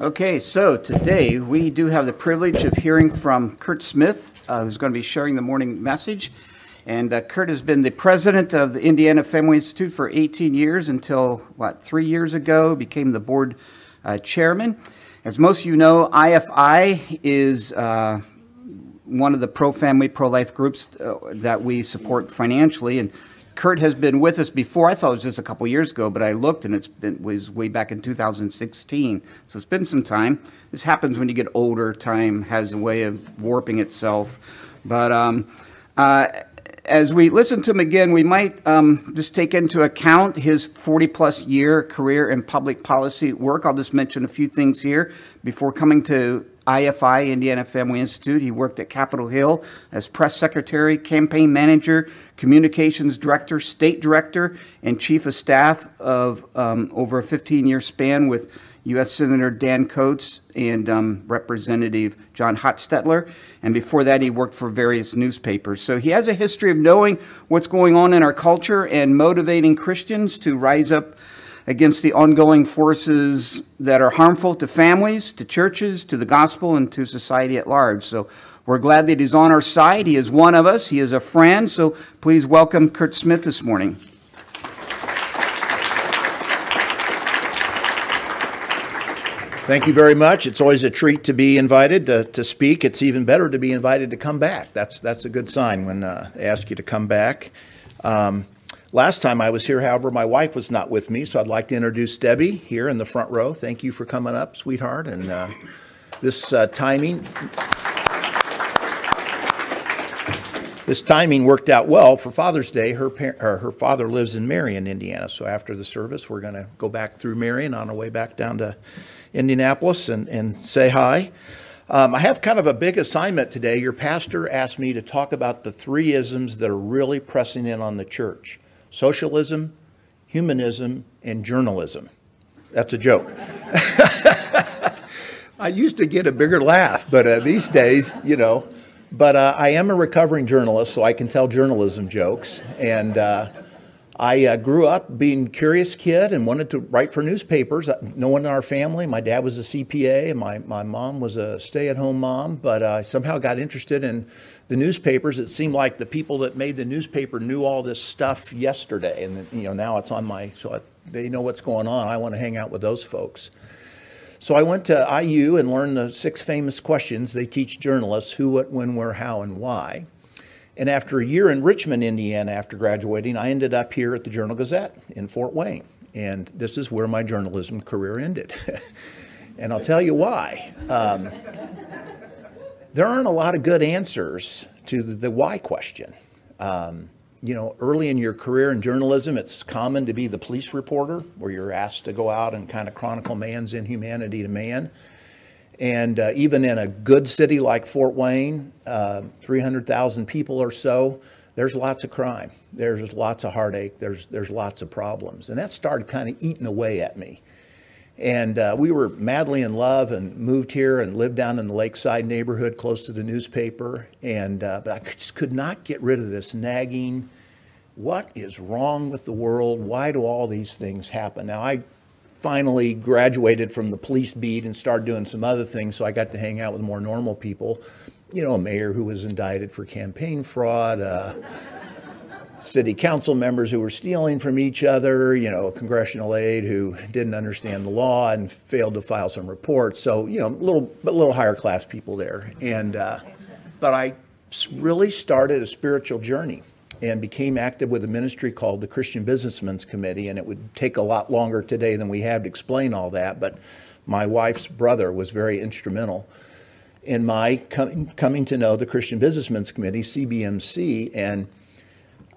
Okay, so today we do have the privilege of hearing from Kurt Smith, uh, who's going to be sharing the morning message. And uh, Kurt has been the president of the Indiana Family Institute for 18 years until, what, three years ago, became the board uh, chairman. As most of you know, IFI is uh, one of the pro family, pro life groups uh, that we support financially. And Kurt has been with us before. I thought it was just a couple years ago, but I looked and it's been was way back in 2016. So it's been some time. This happens when you get older. Time has a way of warping itself. But um, uh, as we listen to him again, we might um, just take into account his 40 plus year career in public policy work. I'll just mention a few things here before coming to IFI, Indiana Family Institute. He worked at Capitol Hill as press secretary, campaign manager, communications director, state director, and chief of staff of um, over a 15 year span with U.S. Senator Dan Coats and um, Representative John Hostettler. And before that, he worked for various newspapers. So he has a history of knowing what's going on in our culture and motivating Christians to rise up against the ongoing forces that are harmful to families, to churches, to the gospel, and to society at large. So we're glad that he's on our side. He is one of us, he is a friend. So please welcome Kurt Smith this morning. Thank you very much. It's always a treat to be invited to, to speak. It's even better to be invited to come back. That's, that's a good sign when uh, they ask you to come back. Um, Last time I was here, however, my wife was not with me, so I'd like to introduce Debbie here in the front row. Thank you for coming up, sweetheart. And uh, this uh, timing, this timing worked out well for Father's Day. Her par- her father lives in Marion, Indiana, so after the service, we're going to go back through Marion on our way back down to Indianapolis and, and say hi. Um, I have kind of a big assignment today. Your pastor asked me to talk about the three isms that are really pressing in on the church socialism, humanism, and journalism. That's a joke. I used to get a bigger laugh, but uh, these days, you know. But uh, I am a recovering journalist, so I can tell journalism jokes. And uh, I uh, grew up being curious kid and wanted to write for newspapers. Uh, no one in our family, my dad was a CPA, and my, my mom was a stay at home mom, but I somehow got interested in the newspapers. It seemed like the people that made the newspaper knew all this stuff yesterday, and you know now it's on my so I, they know what's going on. I want to hang out with those folks. So I went to IU and learned the six famous questions they teach journalists: who, what, when, where, how, and why. And after a year in Richmond, Indiana, after graduating, I ended up here at the Journal Gazette in Fort Wayne. And this is where my journalism career ended. and I'll tell you why. Um, there aren't a lot of good answers to the, why question. Um, you know, early in your career in journalism, it's common to be the police reporter, where you're asked to go out and kind of chronicle man's inhumanity to man. And uh, even in a good city like Fort Wayne, uh, 300,000 people or so, there's lots of crime. There's lots of heartache. There's, there's lots of problems. And that started kind of eating away at me. And uh, we were madly in love and moved here and lived down in the lakeside neighborhood close to the newspaper. And uh, but I just could not get rid of this nagging what is wrong with the world? Why do all these things happen? Now, I finally graduated from the police beat and started doing some other things, so I got to hang out with more normal people. You know, a mayor who was indicted for campaign fraud, uh, city council members who were stealing from each other, you know, a congressional aide who didn't understand the law and failed to file some reports. So, you know, little but little higher class people there. And uh, but I really started a spiritual journey and became active with a ministry called the Christian Businessmen's Committee. And it would take a lot longer today than we have to explain all that, but my wife's brother was very instrumental in my com- coming to know the Christian Businessmen's Committee, CBMC. And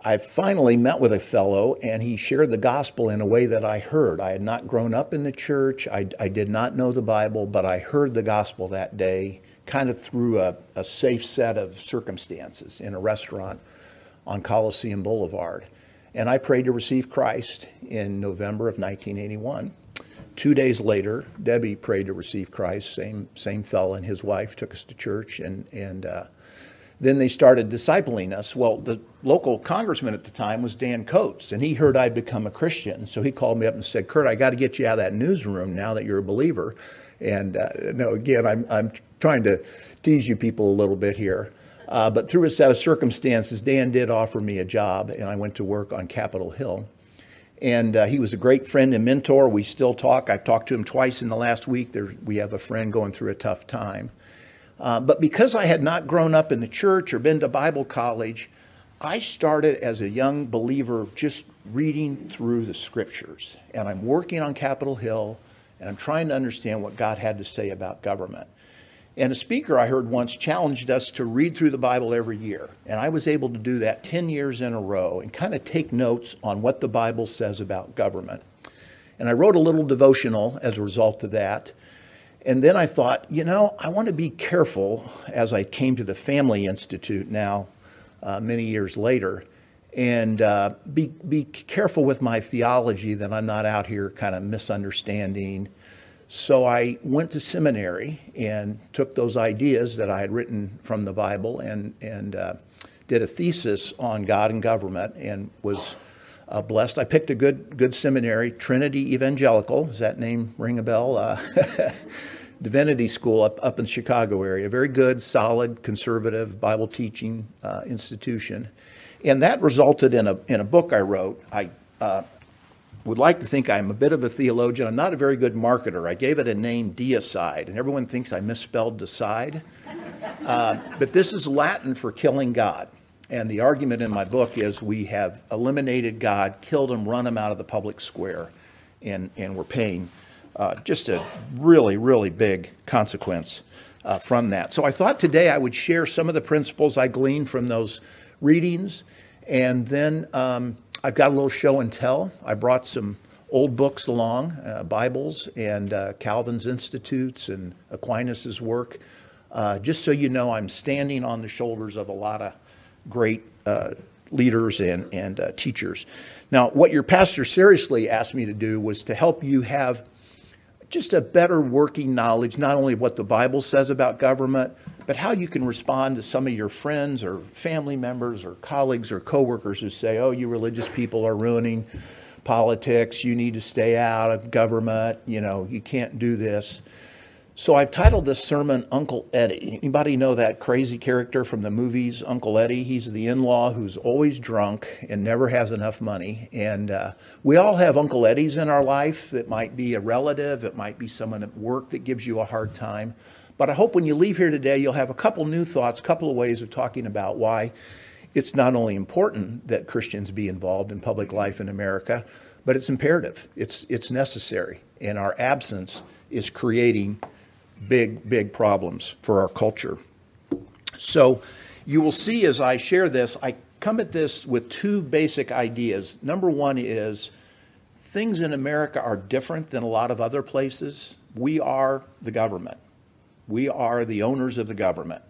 I finally met with a fellow, and he shared the gospel in a way that I heard. I had not grown up in the church, I, I did not know the Bible, but I heard the gospel that day, kind of through a, a safe set of circumstances in a restaurant on Coliseum Boulevard. And I prayed to receive Christ in November of 1981. Two days later, Debbie prayed to receive Christ. Same same fellow and his wife took us to church, and and uh, then they started discipling us. Well, the local congressman at the time was Dan Coats, and he heard I'd become a Christian. So he called me up and said, Kurt, I got to get you out of that newsroom now that you're a believer. And uh, no, again, I'm, I'm trying to tease you people a little bit here. Uh, but through a set of circumstances, Dan did offer me a job, and I went to work on Capitol Hill. And uh, he was a great friend and mentor. We still talk. I've talked to him twice in the last week. There, we have a friend going through a tough time. Uh, but because I had not grown up in the church or been to Bible college, I started as a young believer just reading through the scriptures. And I'm working on Capitol Hill, and I'm trying to understand what God had to say about government. And a speaker I heard once challenged us to read through the Bible every year. And I was able to do that 10 years in a row and kind of take notes on what the Bible says about government. And I wrote a little devotional as a result of that. And then I thought, you know, I want to be careful as I came to the Family Institute now, uh, many years later, and uh, be, be careful with my theology that I'm not out here kind of misunderstanding so I went to seminary and took those ideas that I had written from the Bible and, and uh, did a thesis on God and government and was uh, blessed. I picked a good, good seminary, Trinity Evangelical. Does that name ring a bell? Uh, Divinity School up, up in the Chicago area. Very good, solid, conservative Bible teaching uh, institution. And that resulted in a, in a book I wrote. I uh, would like to think I'm a bit of a theologian. I'm not a very good marketer. I gave it a name, deicide, and everyone thinks I misspelled decide. Uh, but this is Latin for killing God. And the argument in my book is we have eliminated God, killed him, run him out of the public square, and, and we're paying uh, just a really, really big consequence uh, from that. So I thought today I would share some of the principles I gleaned from those readings and then um, I've got a little show and tell. I brought some old books along, uh, Bibles and uh, Calvin's Institutes and Aquinas' work, uh, just so you know I'm standing on the shoulders of a lot of great uh, leaders and, and uh, teachers. Now, what your pastor seriously asked me to do was to help you have just a better working knowledge, not only of what the Bible says about government, but how you can respond to some of your friends or family members or colleagues or coworkers who say, oh, you religious people are ruining politics, you need to stay out of government, you know, you can't do this. So I've titled this sermon Uncle Eddie. Anybody know that crazy character from the movies, Uncle Eddie? He's the in-law who's always drunk and never has enough money. And uh, we all have Uncle Eddies in our life. That might be a relative, it might be someone at work that gives you a hard time. But I hope when you leave here today, you'll have a couple new thoughts, a couple of ways of talking about why it's not only important that Christians be involved in public life in America, but it's imperative. It's, it's necessary. And our absence is creating big, big problems for our culture. So you will see as I share this, I come at this with two basic ideas. Number one is things in America are different than a lot of other places. We are the government. We are the owners of the government.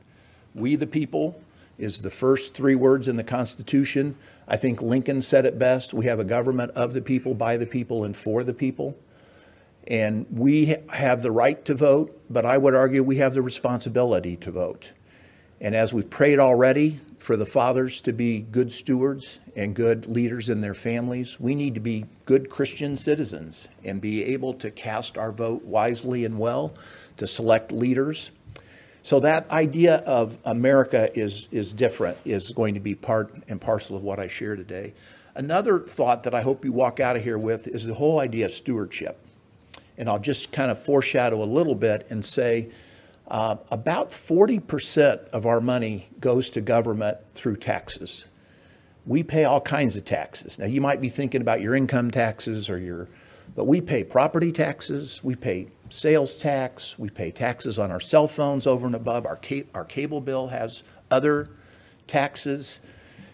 We the people is the first three words in the Constitution. I think Lincoln said it best. We have a government of the people, by the people, and for the people. And we have the right to vote, but I would argue we have the responsibility to vote. And as we've prayed already for the fathers to be good stewards and good leaders in their families, we need to be good Christian citizens and be able to cast our vote wisely and well to select leaders. So that idea of America is, is different, is going to be part and parcel of what I share today. Another thought that I hope you walk out of here with is the whole idea of stewardship. And I'll just kind of foreshadow a little bit and say uh, about 40% of our money goes to government through taxes. We pay all kinds of taxes. Now, you might be thinking about your income taxes or your, but we pay property taxes, we pay sales tax, we pay taxes on our cell phones over and above. Our, ca- our cable bill has other taxes.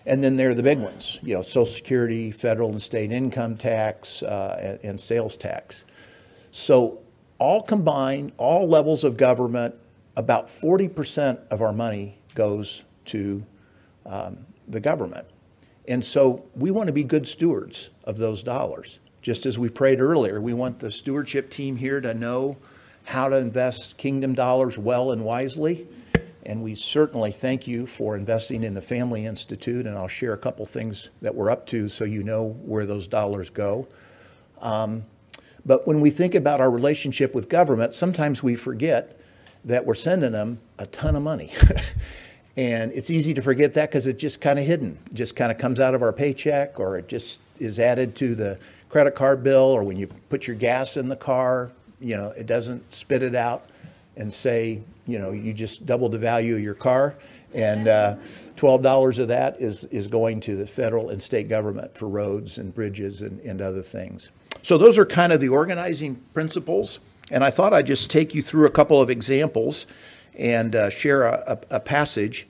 And then there are the big ones, you know, Social Security, federal and state income tax, uh, and, and sales tax. So, all combined, all levels of government, about 40% of our money goes to um, the government. And so we want to be good stewards of those dollars. Just as we prayed earlier, we want the stewardship team here to know how to invest kingdom dollars well and wisely. And we certainly thank you for investing in the Family Institute, and I'll share a couple things that we're up to so you know where those dollars go. Um, but when we think about our relationship with government, sometimes we forget that we're sending them a ton of money. and it's easy to forget that because it's just kind of hidden. It just kind of comes out of our paycheck or it just is added to the credit card bill or when you put your gas in the car, you know, it doesn't spit it out and say, you know, you just double the value of your car. And uh, $12 of that is, is going to the federal and state government for roads and bridges and, and other things. So those are kind of the organizing principles. And I thought I'd just take you through a couple of examples and uh, share a, a, a passage.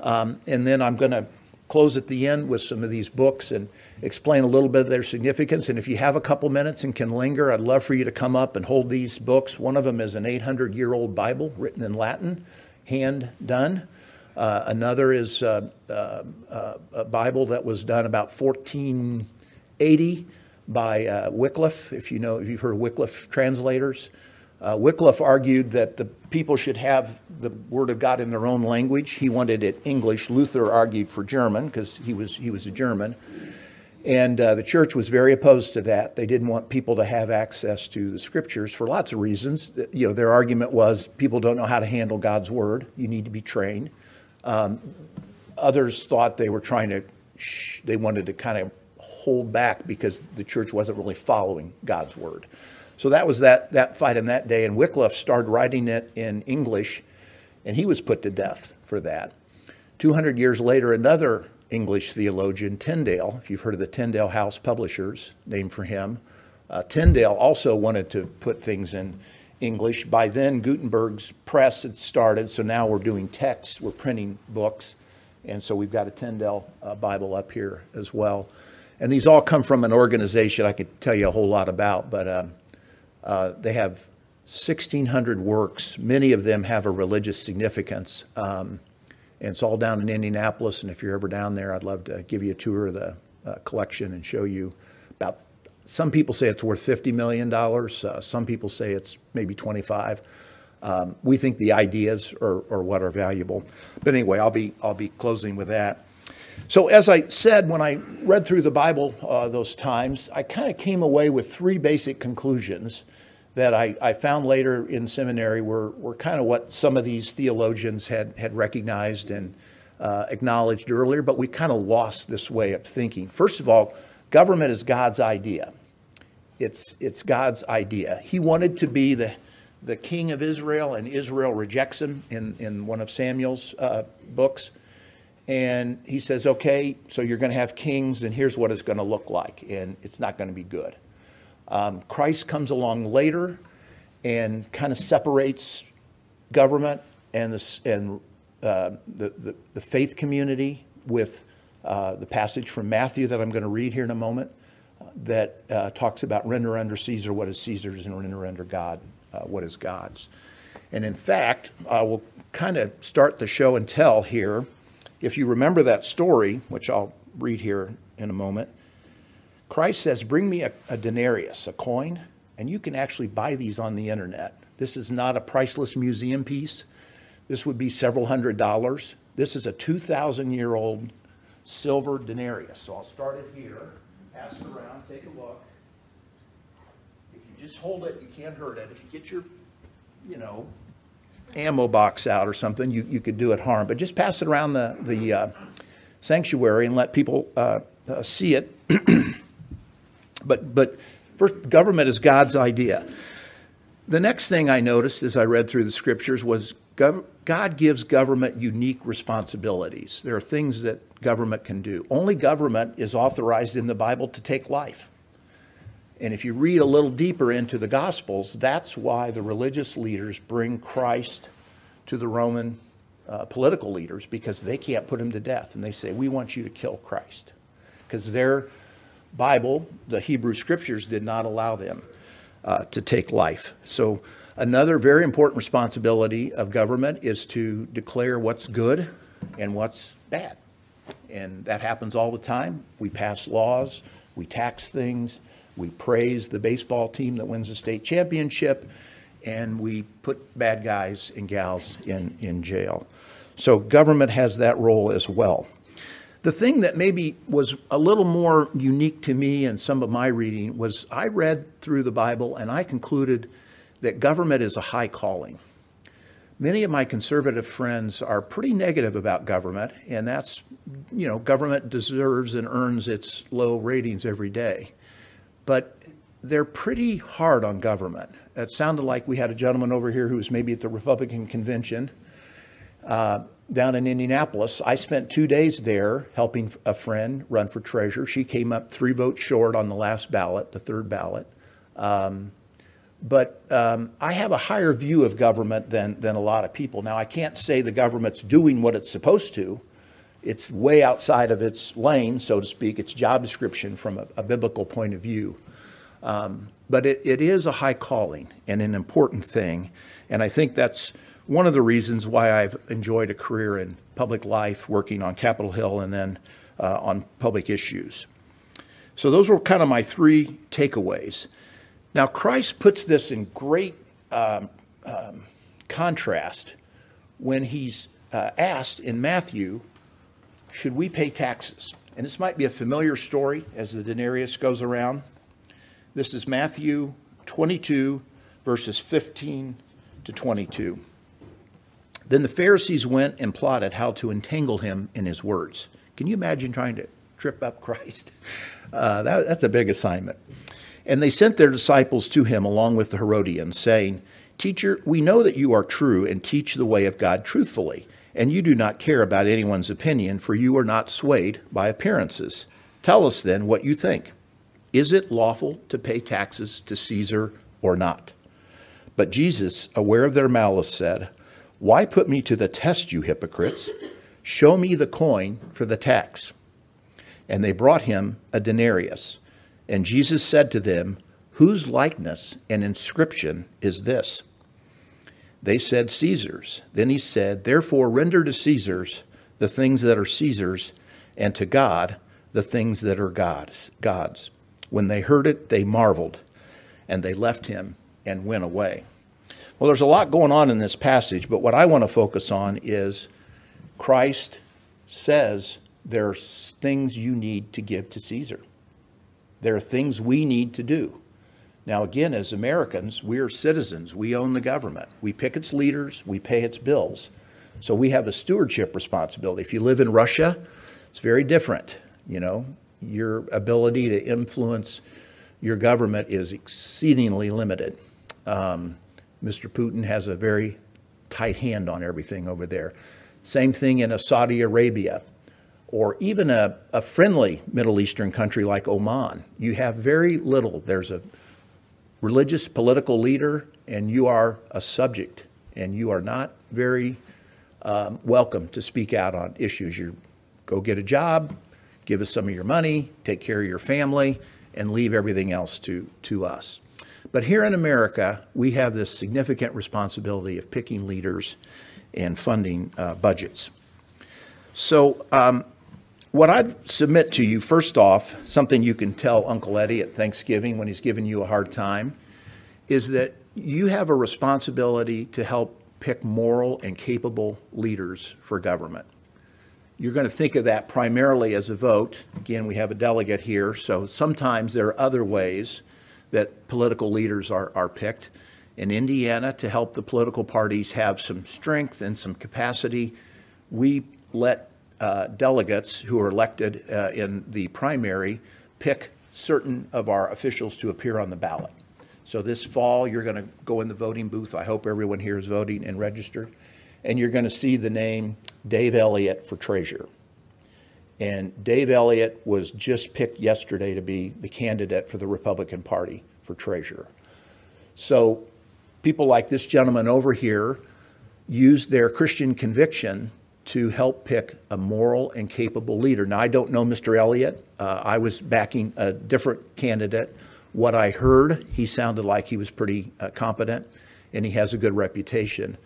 Um, and then I'm going to close at the end with some of these books and explain a little bit of their significance. And if you have a couple minutes and can linger, I'd love for you to come up and hold these books. One of them is an 800 year old Bible written in Latin, hand done. Uh, another is uh, uh, uh a Bible that was done about 1480 by uh, Wycliffe, if you know, if you've heard of Wycliffe translators. Uh, Wycliffe argued that the people should have the Word of God in their own language. He wanted it English. Luther argued for German because he was, he was a German. And uh, the church was very opposed to that. They didn't want people to have access to the scriptures for lots of reasons. You know, their argument was people don't know how to handle God's word. You need to be trained. Um, others thought they were trying to, they wanted to kind of hold back because the church wasn't really following God's word. So that was that, that fight in that day. And Wycliffe started writing it in English, and he was put to death for that. 200 years later, another English theologian, Tyndale, if you've heard of the Tyndale House Publishers, named for him, uh, Tyndale also wanted to put things in English. By then, Gutenberg's press had started, so now we're doing text, we're printing books. And so we've got a Tyndale uh, Bible up here as well. And these all come from an organization I could tell you a whole lot about, but um, uh, they have 1,600 works. Many of them have a religious significance. Um, and it's all down in Indianapolis. And if you're ever down there, I'd love to give you a tour of the uh, collection and show you about. Some people say it's worth $50 million. Uh, some people say it's maybe 25. Um, we think the ideas are, are what are valuable. But anyway, I'll be, I'll be closing with that. So, as I said, when I read through the Bible uh, those times, I kind of came away with three basic conclusions that I, I found later in seminary were, were kind of what some of these theologians had, had recognized and uh, acknowledged earlier, but we kind of lost this way of thinking. First of all, government is God's idea. It's, it's God's idea. He wanted to be the, the king of Israel, and Israel rejects him in, in one of Samuel's uh, books. And he says, okay, so you're going to have kings, and here's what it's going to look like. And it's not going to be good. Um, Christ comes along later and kind of separates government and, the, and uh, the, the, the, faith community with uh, the passage from Matthew that I'm going to read here in a moment uh, that uh, talks about render under Caesar what is Caesar's and render under God uh, what is God's. And in fact, I will kind of start the show and tell here if you remember that story, which I'll read here in a moment, Christ says, Bring me a, a denarius, a coin, and you can actually buy these on the internet. This is not a priceless museum piece. This would be several hundred dollars. This is a 2,000 year old silver denarius. So I'll start it here, pass it around, take a look. If you just hold it, you can't hurt it. If you get your, you know, ammo box out or something, you, you could do it harm. But just pass it around the, the uh, sanctuary and let people uh, uh, see it. but, but first, government is God's idea. The next thing I noticed as I read through the scriptures was God gives government unique responsibilities. There are things that government can do. Only government is authorized in the Bible to take life. And if you read a little deeper into the Gospels, that's why the religious leaders bring Christ to the Roman uh, political leaders because they can't put him to death. And they say, We want you to kill Christ. Because their Bible, the Hebrew scriptures, did not allow them uh, to take life. So, another very important responsibility of government is to declare what's good and what's bad. And that happens all the time. We pass laws, we tax things we praise the baseball team that wins the state championship, and we put bad guys and gals in, in jail. So government has that role as well. The thing that maybe was a little more unique to me and some of my reading was I read through the Bible and I concluded that government is a high calling. Many of my conservative friends are pretty negative about government, and that's, you know, government deserves and earns its low ratings every day. But they're pretty hard on government. It sounded like we had a gentleman over here who was maybe at the Republican convention uh, down in Indianapolis. I spent two days there helping a friend run for treasurer. She came up three votes short on the last ballot, the third ballot. Um, but um, I have a higher view of government than, than a lot of people. Now, I can't say the government's doing what it's supposed to. It's way outside of its lane, so to speak, its job description from a, a biblical point of view. Um, but it, it is a high calling and an important thing. And I think that's one of the reasons why I've enjoyed a career in public life, working on Capitol Hill and then uh, on public issues. So those were kind of my three takeaways. Now, Christ puts this in great um, um, contrast when he's uh, asked in Matthew, should we pay taxes? And this might be a familiar story as the denarius goes around. This is Matthew 22, verses 15 to 22. Then the Pharisees went and plotted how to entangle him in his words. Can you imagine trying to trip up Christ? Uh, that, that's a big assignment. And they sent their disciples to him along with the Herodians, saying, Teacher, we know that you are true and teach the way of God truthfully, and you do not care about anyone's opinion, for you are not swayed by appearances. Tell us then what you think. Is it lawful to pay taxes to Caesar or not? But Jesus, aware of their malice, said, Why put me to the test, you hypocrites? Show me the coin for the tax. And they brought him a denarius. And Jesus said to them, Whose likeness and inscription is this? They said, Caesar's. Then he said, Therefore render to Caesar's the things that are Caesar's, and to God the things that are God's. God's. When they heard it, they marveled, and they left him and went away. Well, there's a lot going on in this passage, but what I want to focus on is Christ says there are things you need to give to Caesar. There are things we need to do. Now, again, as Americans, we are citizens. We own the government. We pick its leaders, we pay its bills. So we have a stewardship responsibility. If you live in Russia, it's very different. You know, your ability to influence your government is exceedingly limited. Um, Mr. Putin has a very tight hand on everything over there. Same thing in Saudi Arabia or even a, a friendly Middle Eastern country like Oman. You have very little. There's a religious political leader, and you are a subject, and you are not very um, welcome to speak out on issues. You go get a job, give us some of your money, take care of your family, and leave everything else to, to us. But here in America, we have this significant responsibility of picking leaders and funding uh, budgets. So, um, what I'd submit to you, first off, something you can tell Uncle Eddie at Thanksgiving when he's giving you a hard time, is that you have a responsibility to help pick moral and capable leaders for government. You're going to think of that primarily as a vote. Again, we have a delegate here, so sometimes there are other ways that political leaders are, are picked. In Indiana, to help the political parties have some strength and some capacity, we let uh, delegates who are elected uh, in the primary pick certain of our officials to appear on the ballot. So this fall, you're going to go in the voting booth. I hope everyone here is voting and registered and you're going to see the name Dave Elliott for treasurer. And Dave Elliott was just picked yesterday to be the candidate for the Republican Party for treasurer. So people like this gentleman over here use their Christian conviction to help pick a moral and capable leader. Now, I don't know Mr. Elliott. Uh, I was backing a different candidate. What I heard, he sounded like he was pretty uh, competent and he has a good reputation.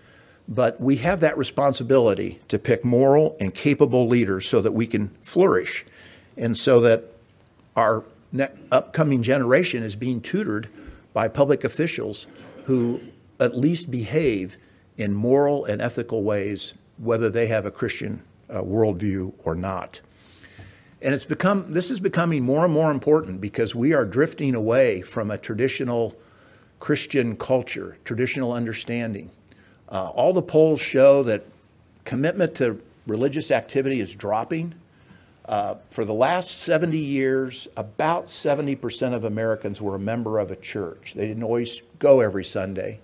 But we have that responsibility to pick moral and capable leaders so that we can flourish and so that our upcoming generation is being tutored by public officials who at least behave in moral and ethical ways whether they have a Christian uh, worldview or not. And it's become, this is becoming more and more important because we are drifting away from a traditional Christian culture, traditional understanding. Uh, all the polls show that commitment to religious activity is dropping. Uh, for the last 70 years, about 70% of Americans were a member of a church. They didn't always go every Sunday,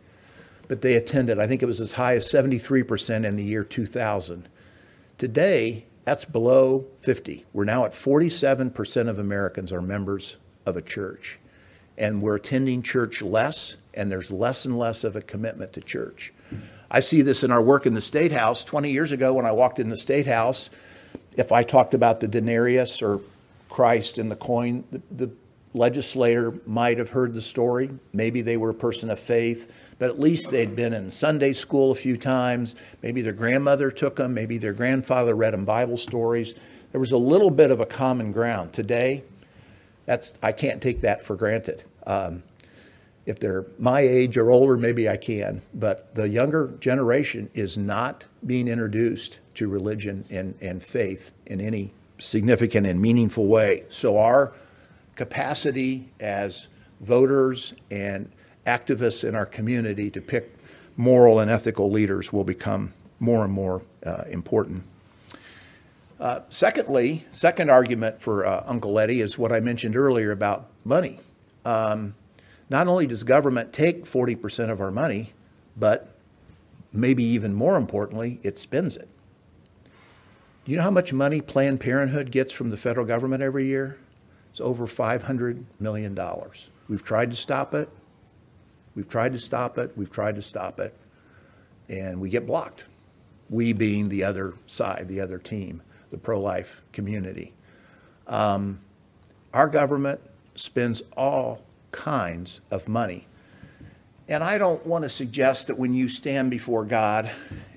but they attended. I think it was as high as 73% in the year 2000. Today, that's below 50. We're now at 47% of Americans are members of a church. And we're attending church less, and there's less and less of a commitment to church. I see this in our work in the State House. 20 years ago, when I walked in the State House, if I talked about the denarius or Christ and the coin, the, the legislator might have heard the story. Maybe they were a person of faith, but at least they'd been in Sunday school a few times. Maybe their grandmother took them. Maybe their grandfather read them Bible stories. There was a little bit of a common ground. Today, that's I can't take that for granted. Um, if they're my age or older, maybe I can. But the younger generation is not being introduced to religion and, and faith in any significant and meaningful way. So our capacity as voters and activists in our community to pick moral and ethical leaders will become more and more uh, important. Uh, secondly, second argument for uh, Uncle Eddie is what I mentioned earlier about money. Um, not only does government take 40% of our money, but maybe even more importantly, it spends it. Do you know how much money Planned Parenthood gets from the federal government every year? It's over $500 million. We've tried to stop it. We've tried to stop it. We've tried to stop it. And we get blocked. We being the other side, the other team, the pro life community. Um, our government spends all kinds of money. And I don't want to suggest that when you stand before God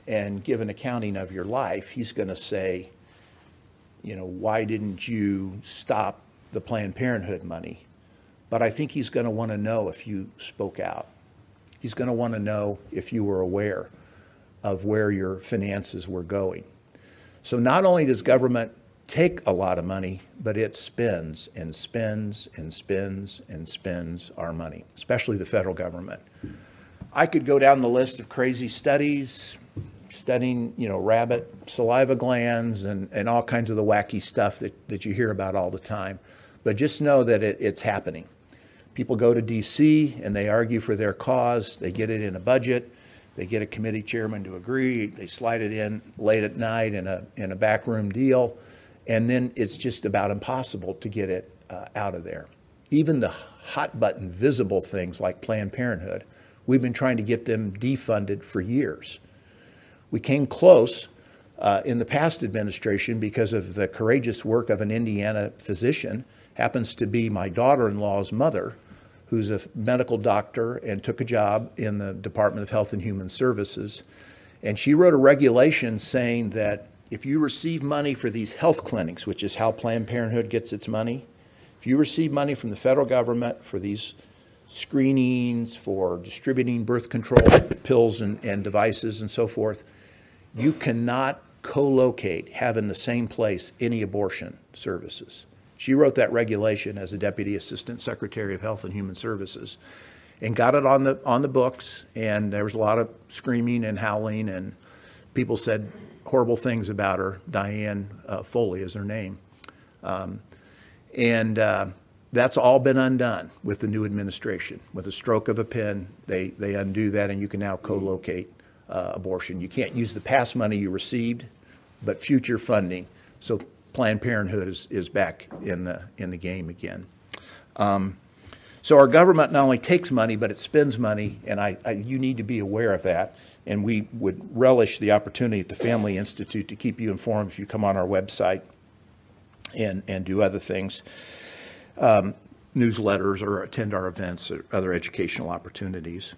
and give an accounting of your life, He's going to say, you know, why didn't you stop the Planned Parenthood money? But I think He's going to want to know if you spoke out. He's going to want to know if you were aware of where your finances were going. So not only does government take a lot of money, but it spends and spends and spends and spends our money, especially the federal government. I could go down the list of crazy studies, studying, you know, rabbit saliva glands and, and all kinds of the wacky stuff that, that you hear about all the time. But just know that it, it's happening. People go to DC and they argue for their cause. They get it in a budget. They get a committee chairman to agree. They slide it in late at night in a, in a backroom deal and then it's just about impossible to get it uh, out of there. Even the hot button visible things like Planned Parenthood, we've been trying to get them defunded for years. We came close uh, in the past administration because of the courageous work of an Indiana physician, happens to be my daughter in law's mother, who's a medical doctor and took a job in the Department of Health and Human Services. And she wrote a regulation saying that if you receive money for these health clinics, which is how Planned Parenthood gets its money, if you receive money from the federal government for these screenings, for distributing birth control pills and, and devices and so forth, you cannot co-locate, have in the same place any abortion services. She wrote that regulation as a Deputy Assistant Secretary of Health and Human Services and got it on the, on the books, and there was a lot of screaming and howling, and people said, horrible things about her. Diane uh, Foley is her name. Um, and uh, that's all been undone with the new administration. With a stroke of a pen, they, they undo that, and you can now co locate uh, abortion. You can't use the past money you received, but future funding. So Planned Parenthood is, is back in the, in the game again. Um, so our government not only takes money, but it spends money, and I, I, you need to be aware of that and we would relish the opportunity at the Family Institute to keep you informed if you come on our website and, and do other things, um, newsletters or attend our events or other educational opportunities.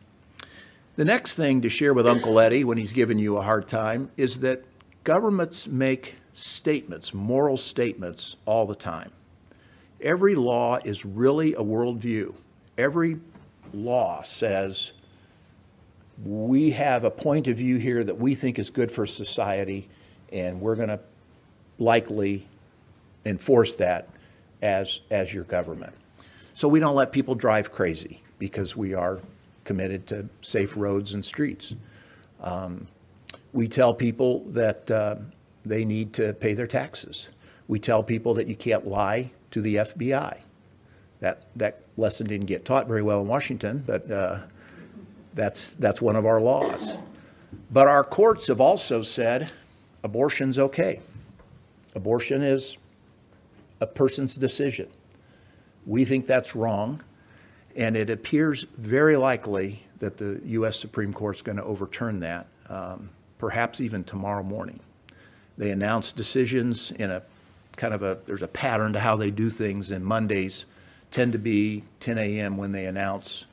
The next thing to share with Uncle Eddie when he's giving you a hard time is that governments make statements, moral statements, all the time. Every law is really a worldview. Every law says we have a point of view here that we think is good for society, and we're going to likely enforce that as, as your government. So we don't let people drive crazy because we are committed to safe roads and streets. Um, we tell people that uh, they need to pay their taxes. We tell people that you can't lie to the FBI. That, that lesson didn't get taught very well in Washington, but uh, that's, that's one of our laws. But our courts have also said abortion's okay. Abortion is a person's decision. We think that's wrong, and it appears very likely that the U.S. Supreme Court is going to overturn that, um, perhaps even tomorrow morning. They announce decisions in a kind of a, there's a pattern to how they do things, and Mondays tend to be 10 a.m. when they announce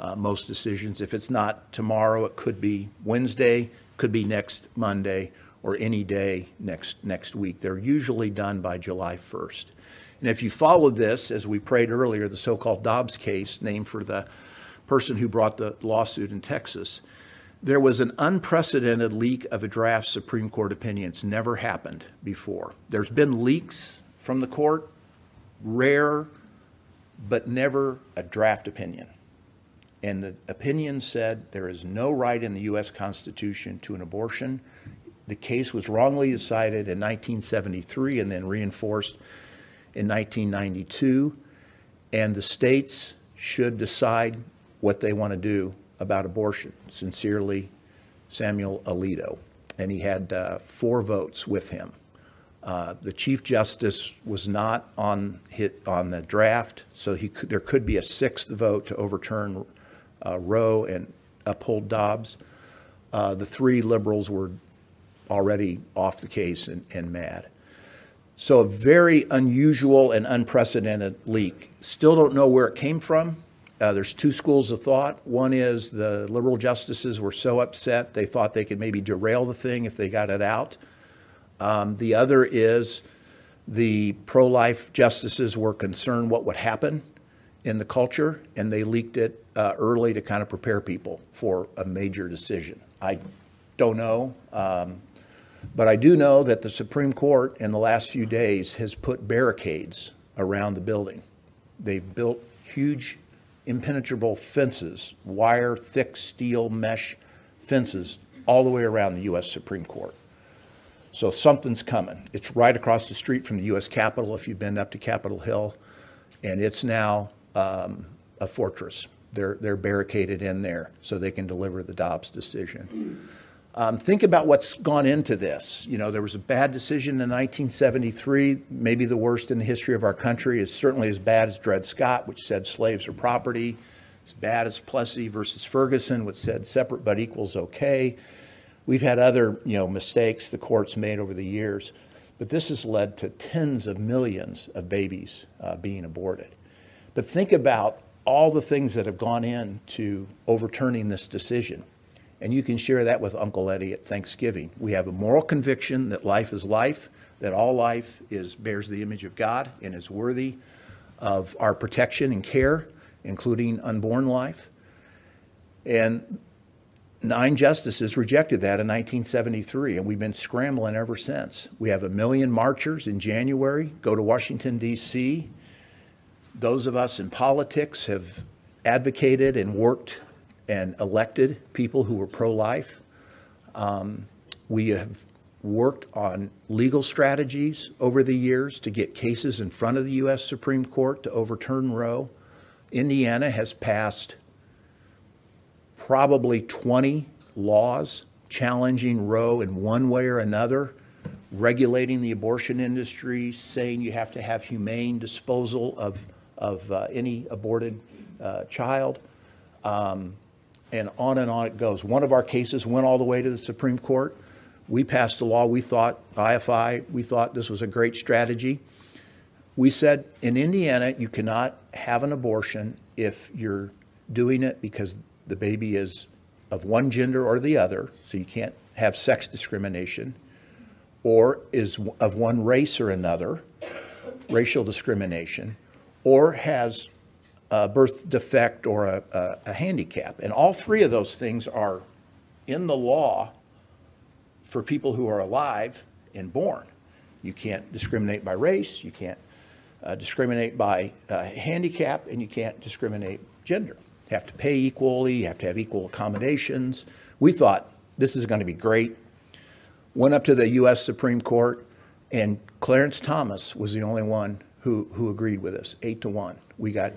uh, most decisions. If it's not tomorrow, it could be Wednesday, could be next Monday, or any day next, next week. They're usually done by July 1st. And if you followed this, as we prayed earlier, the so-called Dobbs case, named for the person who brought the lawsuit in Texas, there was an unprecedented leak of a draft Supreme Court opinion. It's never happened before. There's been leaks from the court, rare, but never a draft opinion. And the opinion said there is no right in the U.S. Constitution to an abortion. The case was wrongly decided in 1973 and then reinforced in 1992. And the states should decide what they want to do about abortion. Sincerely, Samuel Alito. And he had uh, four votes with him. Uh, the Chief Justice was not on, hit, on the draft, so he could, there could be a sixth vote to overturn uh, Roe and uphold Dobbs. Uh, the three liberals were already off the case and, and mad. So a very unusual and unprecedented leak. Still don't know where it came from. Uh, there's two schools of thought. One is the liberal justices were so upset they thought they could maybe derail the thing if they got it out. Um, the other is the pro-life justices were concerned what would happen in the culture, and they leaked it uh, early to kind of prepare people for a major decision. I don't know, um, but I do know that the Supreme Court in the last few days has put barricades around the building. They've built huge, impenetrable fences, wire, thick steel mesh fences all the way around the U.S. Supreme Court. So something's coming. It's right across the street from the U.S. Capitol if you've been up to Capitol Hill, and it's now um, a fortress. They're, they're barricaded in there so they can deliver the Dobbs decision. Um, think about what's gone into this. You know, there was a bad decision in 1973, maybe the worst in the history of our country. It's certainly as bad as Dred Scott, which said slaves are property. As bad as Plessy versus Ferguson, which said separate but equals okay. We've had other, you know, mistakes the courts made over the years, but this has led to tens of millions of babies uh, being aborted. But think about all the things that have gone into overturning this decision. And you can share that with Uncle Eddie at Thanksgiving. We have a moral conviction that life is life, that all life is bears the image of God and is worthy of our protection and care, including unborn life. And nine justices rejected that in 1973, and we've been scrambling ever since. We have a million marchers in January go to Washington, D.C. Those of us in politics have advocated and worked and elected people who were pro-life. Um, we have worked on legal strategies over the years to get cases in front of the U.S. Supreme Court to overturn Roe. Indiana has passed probably 20 laws challenging Roe in one way or another, regulating the abortion industry, saying you have to have humane disposal of, of uh, any aborted uh, child, um, and on and on it goes. One of our cases went all the way to the Supreme Court. We passed a law. We thought, IFI, we thought this was a great strategy. We said in Indiana, you cannot have an abortion if you're doing it because the baby is of one gender or the other, so you can't have sex discrimination, or is of one race or another, racial discrimination, or has a birth defect or a, a, a handicap. And all three of those things are in the law for people who are alive and born. You can't discriminate by race, you can't uh, discriminate by uh, handicap, and you can't discriminate gender. You have to pay equally, you have to have equal accommodations. We thought this is going to be great. Went up to the U.S. Supreme Court, and Clarence Thomas was the only one who, who agreed with us, eight to one. We got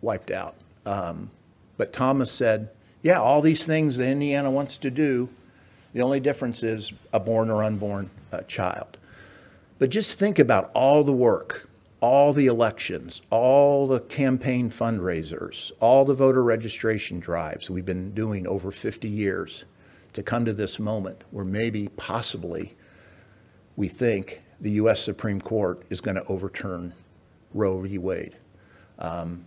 wiped out. Um, but Thomas said, yeah, all these things that Indiana wants to do, the only difference is a born or unborn uh, child. But just think about all the work, all the elections, all the campaign fundraisers, all the voter registration drives we've been doing over 50 years to come to this moment where maybe, possibly, we think the U.S. Supreme Court is going to overturn Roe v. Wade. Um,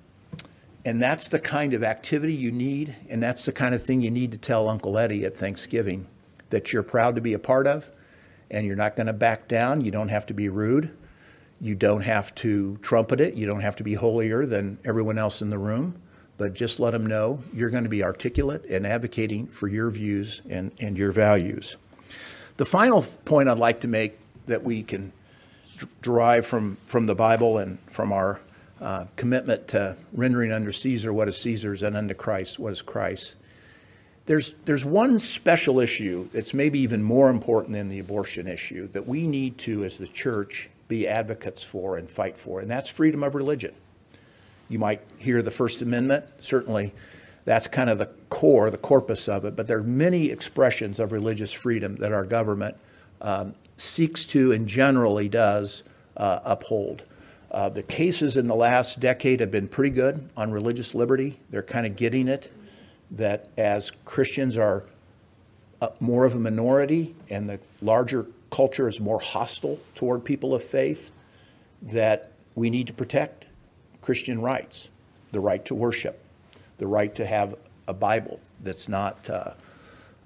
and that's the kind of activity you need, and that's the kind of thing you need to tell Uncle Eddie at Thanksgiving that you're proud to be a part of, and you're not going to back down. You don't have to be rude. You don't have to trumpet it. You don't have to be holier than everyone else in the room, but just let them know you're going to be articulate and advocating for your views and, and your values. The final point I'd like to make that we can derive from, from the Bible and from our uh, commitment to rendering under Caesar what is Caesar's and unto Christ what is Christ. There's, there's one special issue that's maybe even more important than the abortion issue that we need to, as the church, be advocates for and fight for, and that's freedom of religion. You might hear the First Amendment, certainly that's kind of the core, the corpus of it, but there are many expressions of religious freedom that our government um, seeks to and generally does uh, uphold. Uh, the cases in the last decade have been pretty good on religious liberty. They're kind of getting it that as Christians are uh, more of a minority and the larger culture is more hostile toward people of faith, that we need to protect Christian rights, the right to worship, the right to have a Bible that's not uh,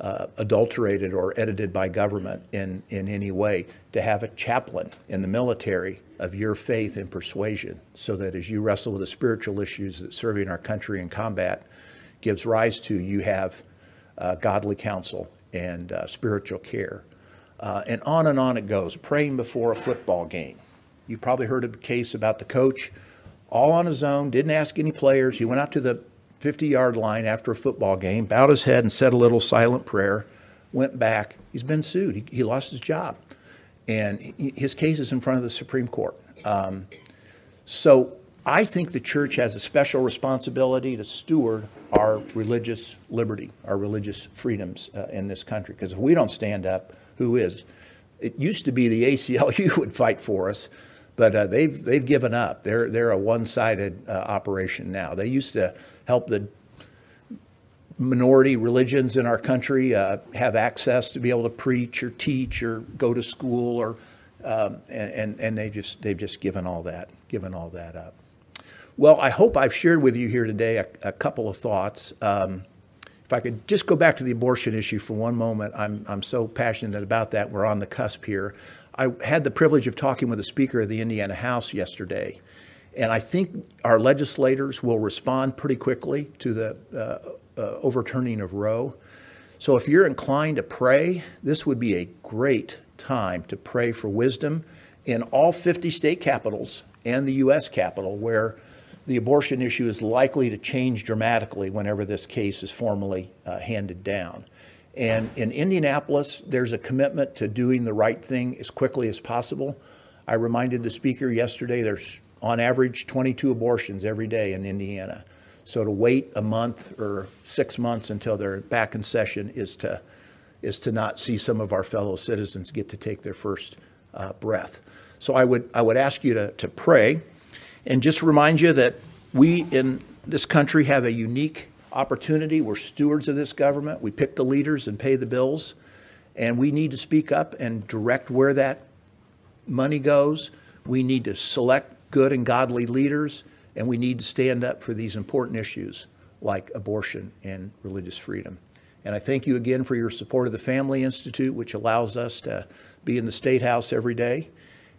uh, adulterated or edited by government in, in any way, to have a chaplain in the military of your faith and persuasion, so that as you wrestle with the spiritual issues that serving our country in combat gives rise to, you have uh, godly counsel and uh, spiritual care. Uh, and on and on it goes, praying before a football game. You probably heard a case about the coach all on his own, didn't ask any players. He went out to the 50 yard line after a football game, bowed his head and said a little silent prayer, went back. He's been sued. He, he lost his job. And he, his case is in front of the Supreme Court. Um, so I think the church has a special responsibility to steward our religious liberty, our religious freedoms uh, in this country. Because if we don't stand up, who is? It used to be the ACLU would fight for us but uh, they've they've given up. They're they're a one-sided uh, operation now. They used to help the minority religions in our country uh, have access to be able to preach or teach or go to school or um, and and they just they've just given all that given all that up. Well, I hope I've shared with you here today a, a couple of thoughts. Um, if I could just go back to the abortion issue for one moment, I'm I'm so passionate about that. We're on the cusp here. I had the privilege of talking with the Speaker of the Indiana House yesterday, and I think our legislators will respond pretty quickly to the uh, uh, overturning of Roe. So if you're inclined to pray, this would be a great time to pray for wisdom in all 50 state capitals and the U.S. Capitol, where the abortion issue is likely to change dramatically whenever this case is formally uh, handed down. And in Indianapolis, there's a commitment to doing the right thing as quickly as possible. I reminded the speaker yesterday there's on average 22 abortions every day in Indiana. So to wait a month or six months until they're back in session is to is to not see some of our fellow citizens get to take their first uh, breath. So I would I would ask you to to pray, and just remind you that we in this country have a unique opportunity. We're stewards of this government. We pick the leaders and pay the bills. And we need to speak up and direct where that money goes. We need to select good and godly leaders. And we need to stand up for these important issues like abortion and religious freedom. And I thank you again for your support of the Family Institute, which allows us to be in the State House every day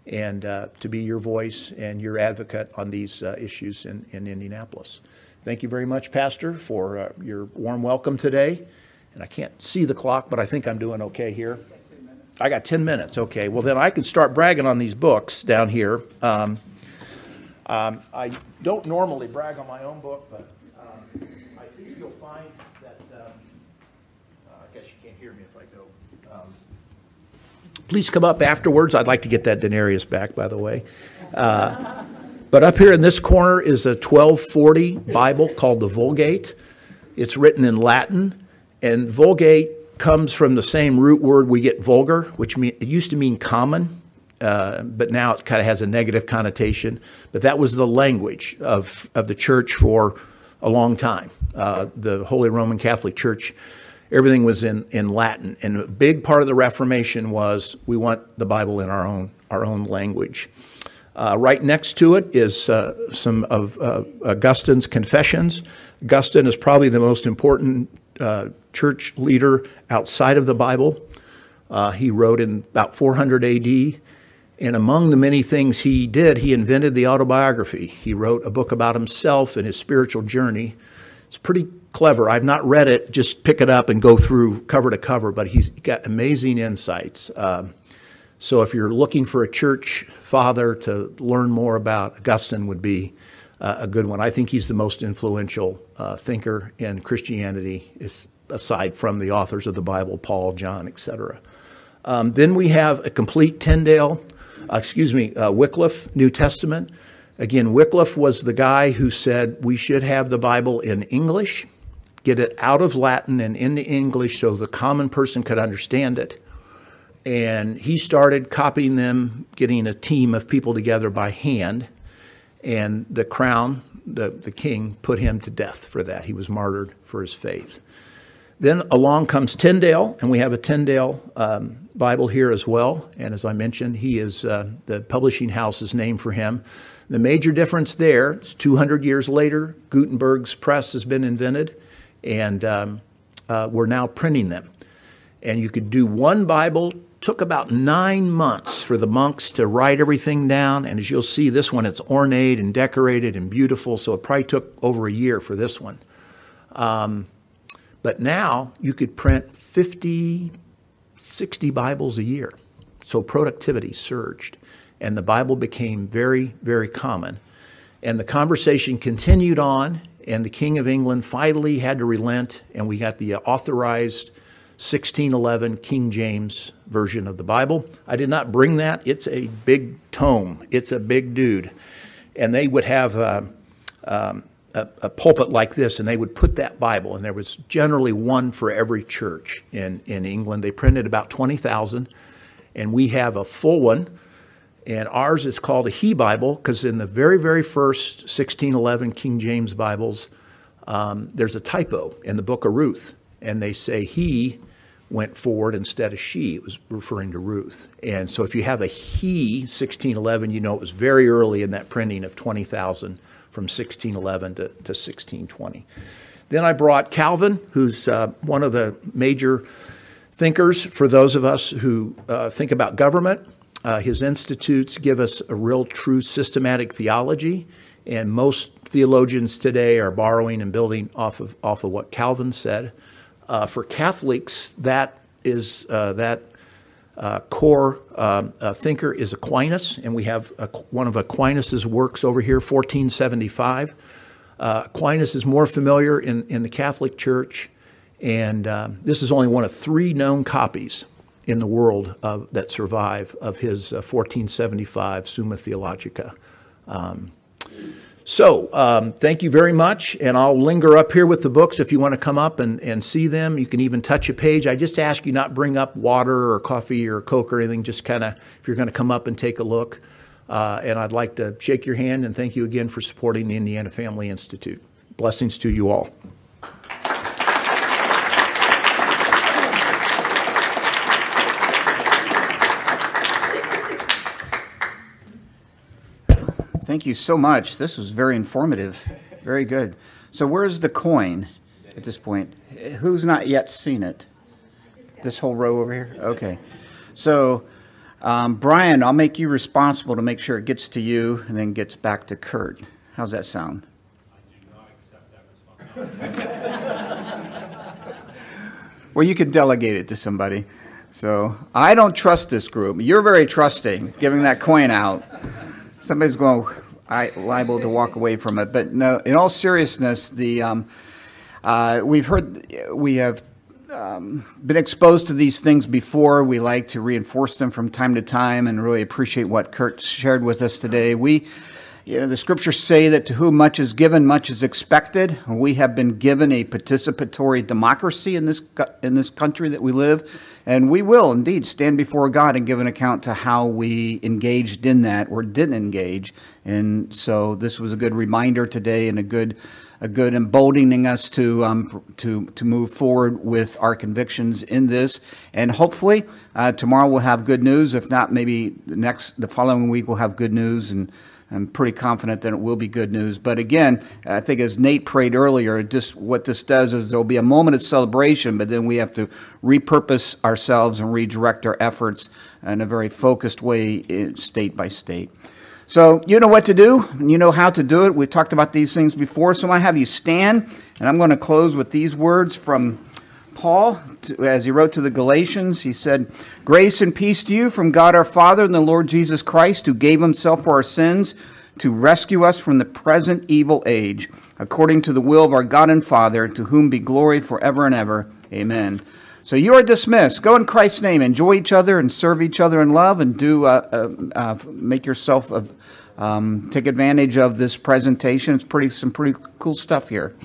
and uh, to be your voice and your advocate on these uh, issues in, in Indianapolis. Thank you very much, Pastor, for uh, your warm welcome today. And I can't see the clock, but I think I'm doing okay here. I got 10 minutes. Okay. Well, then I can start bragging on these books down here. Um, um, I don't normally brag on my own book, but um, I think you'll find that. Um, uh, I guess you can't hear me if I go. Um, please come up afterwards. I'd like to get that denarius back, by the way. Uh, but up here in this corner is a 1240 Bible called the Vulgate. It's written in Latin, and Vulgate comes from the same root word we get vulgar, which mean, it used to mean common, uh, but now it kind of has a negative connotation. But that was the language of, of the church for a long time. Uh, the Holy Roman Catholic Church, everything was in, in Latin. And a big part of the Reformation was we want the Bible in our own, our own language. Uh, right next to it is uh, some of uh, Augustine's Confessions. Augustine is probably the most important uh, church leader outside of the Bible. Uh, he wrote in about 400 AD. And among the many things he did, he invented the autobiography. He wrote a book about himself and his spiritual journey. It's pretty clever. I've not read it, just pick it up and go through cover to cover, but he's got amazing insights. Um, so if you're looking for a church father to learn more about, Augustine would be uh, a good one. I think he's the most influential uh, thinker in Christianity, aside from the authors of the Bible, Paul, John, etc. Um, then we have a complete Tyndale, uh, excuse me, uh, Wycliffe New Testament. Again, Wycliffe was the guy who said we should have the Bible in English, get it out of Latin and into English so the common person could understand it and he started copying them, getting a team of people together by hand. And the crown, the, the king, put him to death for that. He was martyred for his faith. Then along comes Tyndale, and we have a Tyndale um, Bible here as well. And as I mentioned, he is uh, the publishing house is named for him. The major difference there, it's 200 years later, Gutenberg's press has been invented, and um, uh, we're now printing them. And you could do one Bible took about nine months for the monks to write everything down. And as you'll see, this one, it's ornate and decorated and beautiful. So it probably took over a year for this one. Um, but now you could print 50, 60 Bibles a year. So productivity surged. And the Bible became very, very common. And the conversation continued on. And the King of England finally had to relent. And we got the authorized 1611 King James Version of the Bible. I did not bring that. It's a big tome, it's a big dude. And they would have uh, um, a, a, pulpit like this, and they would put that Bible, and there was generally one for every church in, in England. They printed about 20,000, and we have a full one. And ours is called a He Bible because in the very, very first 1611 King James Bibles, um, there's a typo in the book of Ruth, and they say He went forward instead of she. It was referring to Ruth. And so if you have a he, 1611, you know it was very early in that printing of 20,000 from 1611 to, to 1620. Then I brought Calvin, who's uh, one of the major thinkers for those of us who uh, think about government. Uh, his institutes give us a real true systematic theology, and most theologians today are borrowing and building off of, off of what Calvin said. Uh, for Catholics, that is uh, that uh, core um, uh, thinker is Aquinas, and we have a, one of Aquinas's works over here, 1475. Uh, Aquinas is more familiar in, in the Catholic Church, and um, this is only one of three known copies in the world of, that survive of his 1475 uh, Summa Theologica. Um, so, um, thank you very much. And I'll linger up here with the books if you want to come up and, and see them. You can even touch a page. I just ask you not bring up water or coffee or Coke or anything, just kind of if you're going to come up and take a look. Uh, and I'd like to shake your hand and thank you again for supporting the Indiana Family Institute. Blessings to you all. Thank you so much. This was very informative. Very good. So, where's the coin at this point? Who's not yet seen it? This whole row over here? Okay. So, um, Brian, I'll make you responsible to make sure it gets to you and then gets back to Kurt. How's that sound? Well, you could delegate it to somebody. So I don't trust this group. You're very trusting, giving that coin out. Somebody's going I, liable to walk away from it. But no, in all seriousness, the um, uh, we've heard we have um, been exposed to these things before. We like to reinforce them from time to time, and really appreciate what Kurt shared with us today. We you know, the scriptures say that to whom much is given, much is expected. We have been given a participatory democracy in this in this country that we live, and we will indeed stand before God and give an account to how we engaged in that or didn't engage. And so, this was a good reminder today, and a good a good emboldening us to um, to to move forward with our convictions in this. And hopefully, uh, tomorrow we'll have good news. If not, maybe the next the following week we'll have good news and I'm pretty confident that it will be good news. But again, I think as Nate prayed earlier, just what this does is there'll be a moment of celebration, but then we have to repurpose ourselves and redirect our efforts in a very focused way, eh, state by state. So you know what to do, and you know how to do it. We've talked about these things before, so I have you stand, and I'm going to close with these words from Paul, as he wrote to the Galatians, he said, Grace and peace to you from God our Father and the Lord Jesus Christ, who gave himself for our sins to rescue us from the present evil age, according to the will of our God and Father, to whom be glory forever and ever. Amen. So you are dismissed. Go in Christ's name. Enjoy each other and serve each other in love, and do uh, uh, uh, make yourself um, take advantage of this presentation. It's pretty some pretty cool stuff here.